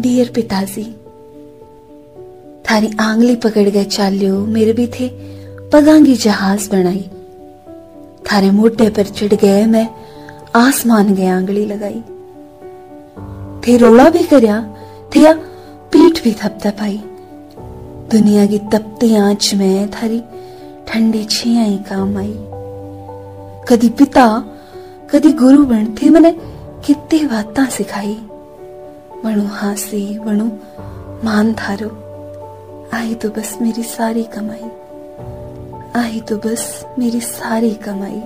Dear पिताजी, थारी आंगली पकड़ गए चाल्यो, मेरे भी थे पगांगी जहाज़ बनाई। थारे मोटे पर चढ़ गए, मैं आसमान गए आंगली लगाई। थे रोड़ा भी करया थे पीठ भी थपथपाई दुनिया की तपती आँच में थारी ठंडी छिया ही काम आई। कदी पिता, कदी गुरु बन थे मैंने कितनी बात सिखाई। वणु हासी, वणु मान थारो। आई तो बस मेरी सारी कमाई। आई तो बस मेरी सारी कमाई।